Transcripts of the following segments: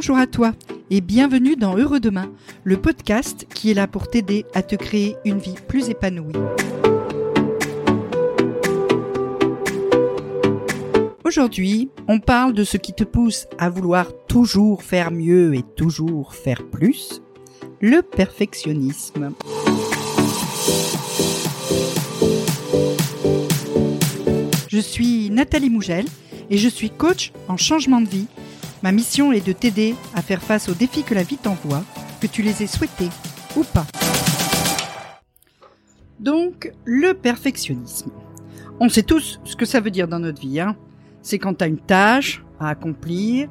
Bonjour à toi et bienvenue dans Heureux Demain, le podcast qui est là pour t'aider à te créer une vie plus épanouie. Aujourd'hui, on parle de ce qui te pousse à vouloir toujours faire mieux et toujours faire plus, le perfectionnisme. Je suis Nathalie Mougel et je suis coach en changement de vie. Ma mission est de t'aider à faire face aux défis que la vie t'envoie, que tu les aies souhaités ou pas. Donc, le perfectionnisme. On sait tous ce que ça veut dire dans notre vie. Hein c'est quand tu as une tâche à accomplir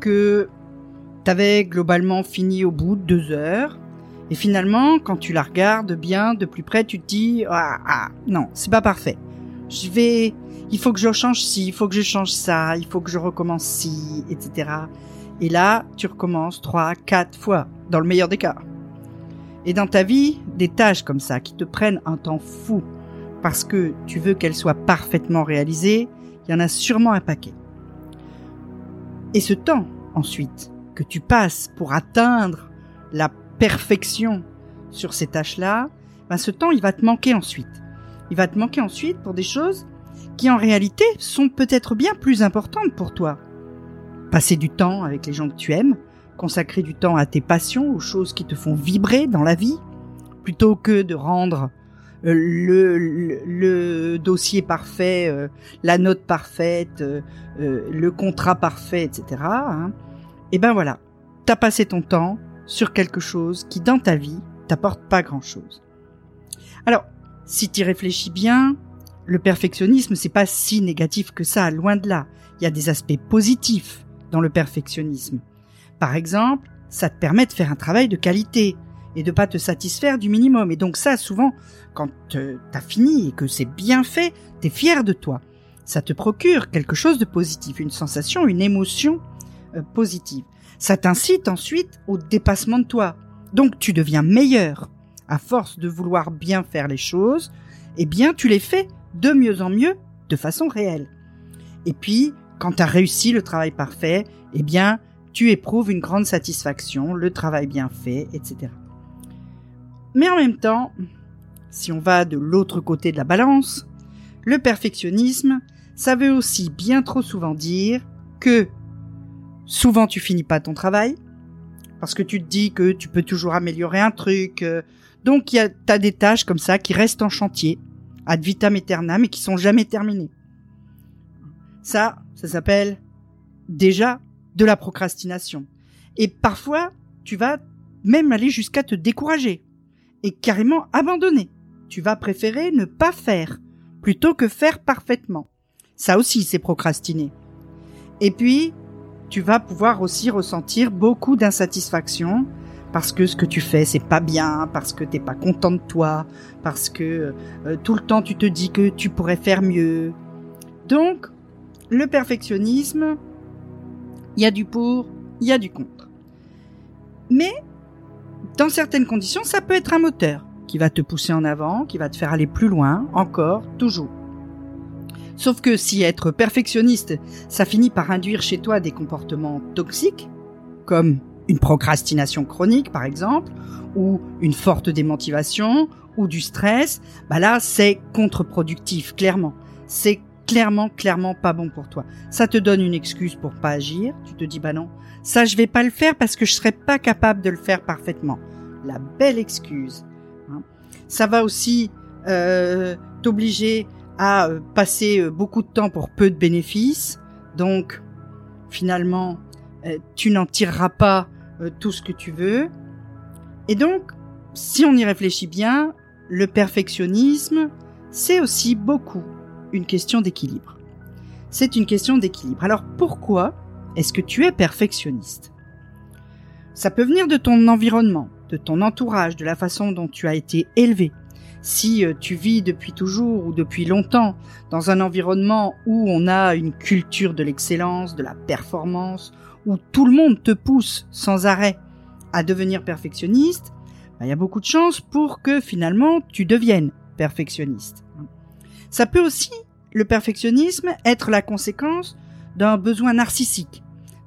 que tu avais globalement fini au bout de deux heures. Et finalement, quand tu la regardes bien de plus près, tu te dis ah, ah non, c'est pas parfait. Je vais, il faut que je change ci, il faut que je change ça, il faut que je recommence ci, etc. Et là, tu recommences trois, quatre fois, dans le meilleur des cas. Et dans ta vie, des tâches comme ça qui te prennent un temps fou parce que tu veux qu'elles soient parfaitement réalisées, il y en a sûrement un paquet. Et ce temps, ensuite, que tu passes pour atteindre la perfection sur ces tâches-là, ben ce temps, il va te manquer ensuite. Il va te manquer ensuite pour des choses qui en réalité sont peut-être bien plus importantes pour toi. Passer du temps avec les gens que tu aimes, consacrer du temps à tes passions, aux choses qui te font vibrer dans la vie, plutôt que de rendre euh, le, dossier parfait, euh, la note parfaite, euh, le contrat parfait, etc. Hein. Et ben voilà, t'as passé ton temps sur quelque chose qui dans ta vie t'apporte pas grand chose. Alors, si tu réfléchis bien, le perfectionnisme c'est pas si négatif que ça, loin de là. Il y a des aspects positifs dans le perfectionnisme. Par exemple, ça te permet de faire un travail de qualité, et de pas te satisfaire du minimum. Et donc ça, souvent, quand t'as fini et que c'est bien fait, t'es fier de toi. Ça te procure quelque chose de positif, une sensation, une émotion euh, positive. Ça t'incite ensuite au dépassement de toi. Donc tu deviens meilleur. À force de vouloir bien faire les choses, eh bien tu les fais de mieux en mieux, de façon réelle. Et puis, quand tu as réussi le travail parfait, eh bien, tu éprouves une grande satisfaction, le travail bien fait, etc. Mais en même temps, si on va de l'autre côté de la balance, le perfectionnisme, ça veut aussi bien trop souvent dire que souvent tu finis pas ton travail, parce que tu te dis que tu peux toujours améliorer un truc, euh, donc il y a, t'as des tâches comme ça qui restent en chantier, ad vitam aeternam, et qui sont jamais terminées. Ça, ça s'appelle déjà de la procrastination. Et parfois, tu vas même aller jusqu'à te décourager et carrément abandonner. Tu vas préférer ne pas faire plutôt que faire parfaitement. Ça aussi, c'est procrastiner. Et puis, tu vas pouvoir aussi ressentir beaucoup d'insatisfaction parce que ce que tu fais c'est pas bien, parce que t'es pas content de toi, parce que euh, tout le temps tu te dis que tu pourrais faire mieux. Donc, le perfectionnisme, il y a du pour, il y a du contre. Mais dans certaines conditions, ça peut être un moteur qui va te pousser en avant, qui va te faire aller plus loin, encore, toujours. Sauf que si être perfectionniste, ça finit par induire chez toi des comportements toxiques, comme une procrastination chronique par exemple, ou une forte démotivation, ou du stress, bah là c'est contre-productif, clairement. C'est clairement, clairement pas bon pour toi. Ça te donne une excuse pour pas agir. Tu te dis, bah non, ça je vais pas le faire parce que je serais pas capable de le faire parfaitement. La belle excuse. Hein. Ça va aussi euh, t'obliger à euh, passer euh, beaucoup de temps pour peu de bénéfices. Donc, finalement, tu n'en tireras pas tout ce que tu veux. Et donc, si on y réfléchit bien, le perfectionnisme, c'est aussi beaucoup une question d'équilibre. C'est une question d'équilibre. Alors pourquoi est-ce que tu es perfectionniste? Ça peut venir de ton environnement, de ton entourage, de la façon dont tu as été élevé. Si euh, tu vis depuis toujours ou depuis longtemps dans un environnement où on a une culture de l'excellence, de la performance, où tout le monde te pousse sans arrêt à devenir perfectionniste, bah, il y a beaucoup de chances pour que finalement tu deviennes perfectionniste. Ça peut aussi, le perfectionnisme, être la conséquence d'un besoin narcissique,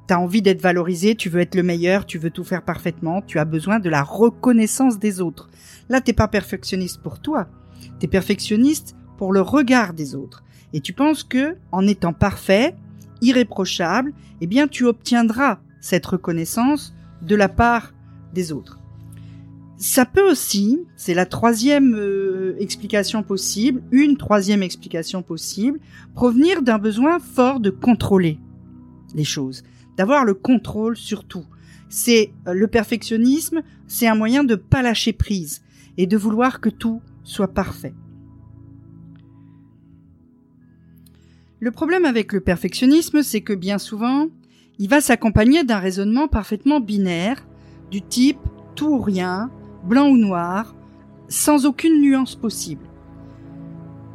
tu as envie d'être valorisé, tu veux être le meilleur, tu veux tout faire parfaitement, tu as besoin de la reconnaissance des autres. Là, t'es pas perfectionniste pour toi, tu es perfectionniste pour le regard des autres. Et tu penses que, en étant parfait, irréprochable, eh bien, tu obtiendras cette reconnaissance de la part des autres. Ça peut aussi, c'est la troisième euh, explication possible, une troisième explication possible, provenir d'un besoin fort de contrôler les choses, d'avoir le contrôle sur tout. C'est euh, le perfectionnisme, c'est un moyen de pas lâcher prise et de vouloir que tout soit parfait. Le problème avec le perfectionnisme, c'est que bien souvent, il va s'accompagner d'un raisonnement parfaitement binaire, du type tout ou rien, blanc ou noir, sans aucune nuance possible.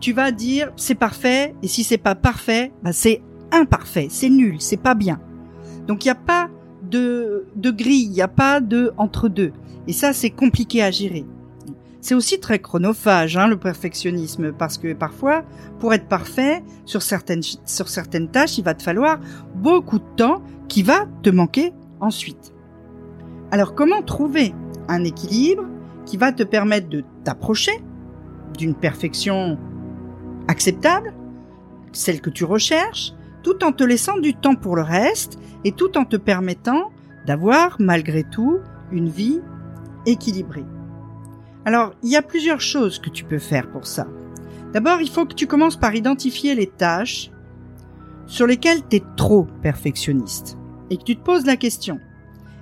Tu vas dire c'est parfait et si c'est pas parfait, bah c'est imparfait, c'est nul, c'est pas bien. Donc il n'y a pas de, de grille, il n'y a pas de entre deux. Et ça c'est compliqué à gérer. C'est aussi très chronophage, hein, le perfectionnisme, parce que parfois, pour être parfait sur certaines, sur certaines tâches, il va te falloir beaucoup de temps qui va te manquer ensuite. Alors comment trouver un équilibre qui va te permettre de t'approcher d'une perfection acceptable, celle que tu recherches, tout en te laissant du temps pour le reste et tout en te permettant d'avoir malgré tout une vie équilibrée? Alors, il y a plusieurs choses que tu peux faire pour ça. D'abord, il faut que tu commences par identifier les tâches sur lesquelles tu es trop perfectionniste et que tu te poses la question.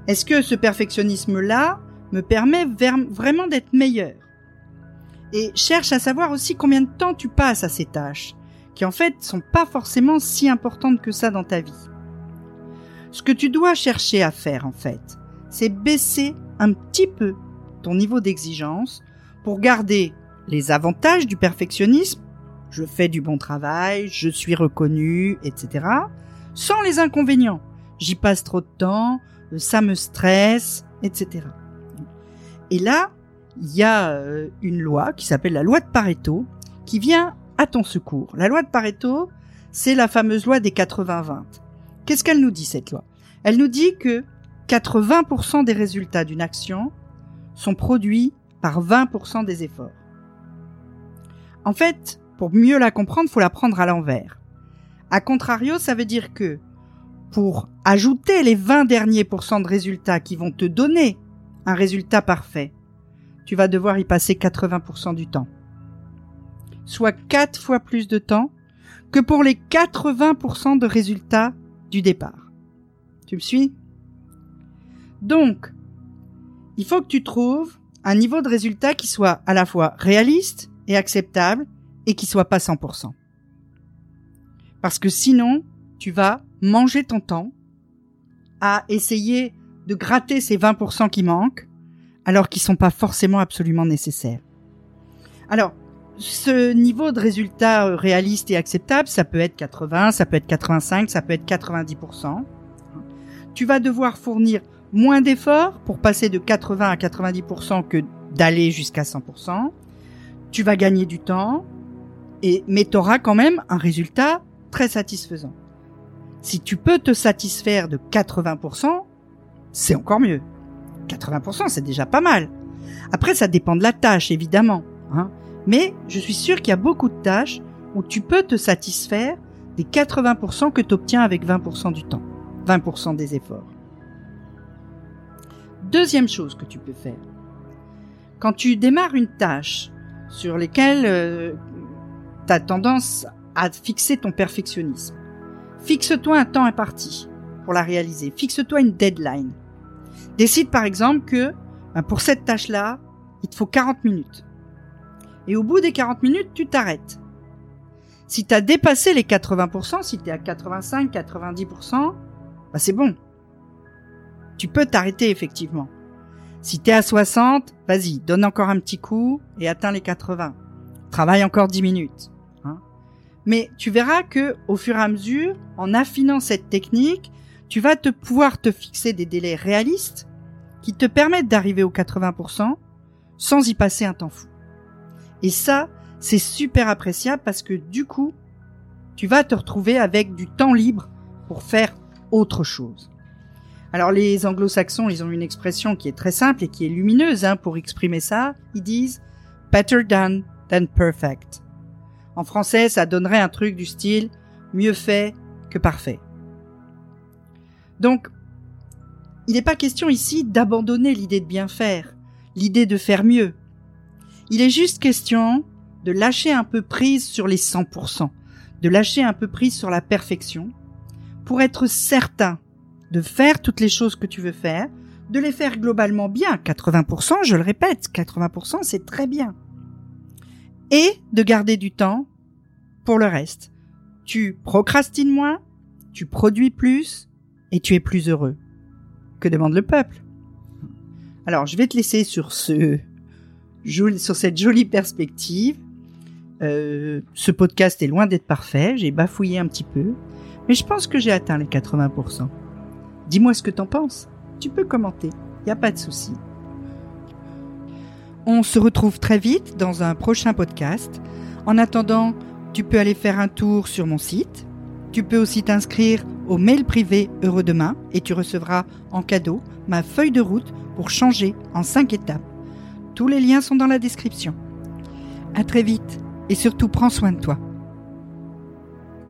Est-ce que ce perfectionnisme-là me permet vraiment d'être meilleur? Et cherche à savoir aussi combien de temps tu passes à ces tâches, qui en fait sont pas forcément si importantes que ça dans ta vie. Ce que tu dois chercher à faire en fait, c'est baisser un petit peu ton niveau d'exigence pour garder les avantages du perfectionnisme, je fais du bon travail, je suis reconnu, etc., sans les inconvénients. J'y passe trop de temps, ça me stresse, etc. Et là, il y a euh, une loi qui s'appelle la loi de Pareto qui vient à ton secours. La loi de Pareto, c'est la fameuse loi des 80-20. Qu'est-ce qu'elle nous dit cette loi? Elle nous dit que 80% des résultats d'une action sont produits par 20% des efforts. En fait, pour mieux la comprendre, faut la prendre à l'envers. A contrario, ça veut dire que pour ajouter les 20 derniers pourcents de résultats qui vont te donner un résultat parfait, tu vas devoir y passer 80% du temps. Soit 4 fois plus de temps que pour les 80% de résultats du départ. Tu me suis? Donc, il faut que tu trouves un niveau de résultat qui soit à la fois réaliste et acceptable et qui soit pas 100%. Parce que sinon, tu vas manger ton temps à essayer de gratter ces 20% qui manquent, alors qu'ils sont pas forcément absolument nécessaires. Alors, ce niveau de résultat euh, réaliste et acceptable, ça peut être 80, ça peut être 85, ça peut être 90%. Tu vas devoir fournir moins d'efforts pour passer de 80 à 90% que d'aller jusqu'à 100%. Tu vas gagner du temps, et, mais tu auras quand même un résultat très satisfaisant. Si tu peux te satisfaire de 80%, c'est encore mieux. 80%, c'est déjà pas mal. Après, ça dépend de la tâche, évidemment. Hein. Mais je suis sûr qu'il y a beaucoup de tâches où tu peux te satisfaire des 80% que tu obtiens avec 20% du temps, 20% des efforts. Deuxième chose que tu peux faire. Quand tu démarres une tâche sur laquelle euh, tu as tendance à fixer ton perfectionnisme, fixe-toi un temps imparti pour la réaliser. Fixe-toi une deadline. Décide par exemple que ben, pour cette tâche-là, il te faut 40 minutes. Et au bout des 40 minutes, tu t'arrêtes. Si tu as dépassé les 80%, si tu es à 85, 90%, bah c'est bon. Tu peux t'arrêter effectivement. Si tu es à 60, vas-y, donne encore un petit coup et atteins les 80. Travaille encore 10 minutes. Hein. Mais tu verras que au fur et à mesure, en affinant cette technique, tu vas te pouvoir te fixer des délais réalistes qui te permettent d'arriver aux 80% sans y passer un temps fou. Et ça, c'est super appréciable parce que du coup, tu vas te retrouver avec du temps libre pour faire autre chose. Alors les anglo-saxons, ils ont une expression qui est très simple et qui est lumineuse hein, pour exprimer ça. Ils disent better done than perfect. En français, ça donnerait un truc du style mieux fait que parfait. Donc, il n'est pas question ici d'abandonner l'idée de bien faire, l'idée de faire mieux. Il est juste question de lâcher un peu prise sur les 100%, de lâcher un peu prise sur la perfection, pour être certain de faire toutes les choses que tu veux faire, de les faire globalement bien, 80%, je le répète, 80% c'est très bien. Et de garder du temps pour le reste. Tu procrastines moins, tu produis plus et tu es plus heureux. Que demande le peuple? Alors, je vais te laisser sur ce sur cette jolie perspective. Euh, ce podcast est loin d'être parfait, j'ai bafouillé un petit peu, mais je pense que j'ai atteint les 80%. Dis-moi ce que t'en penses. Tu peux commenter, y a pas de souci. On se retrouve très vite dans un prochain podcast. En attendant, tu peux aller faire un tour sur mon site. Tu peux aussi t'inscrire au mail privé Heureux Demain et tu recevras en cadeau ma feuille de route pour changer en 5 étapes. Tous les liens sont dans la description. À très vite et surtout prends soin de toi.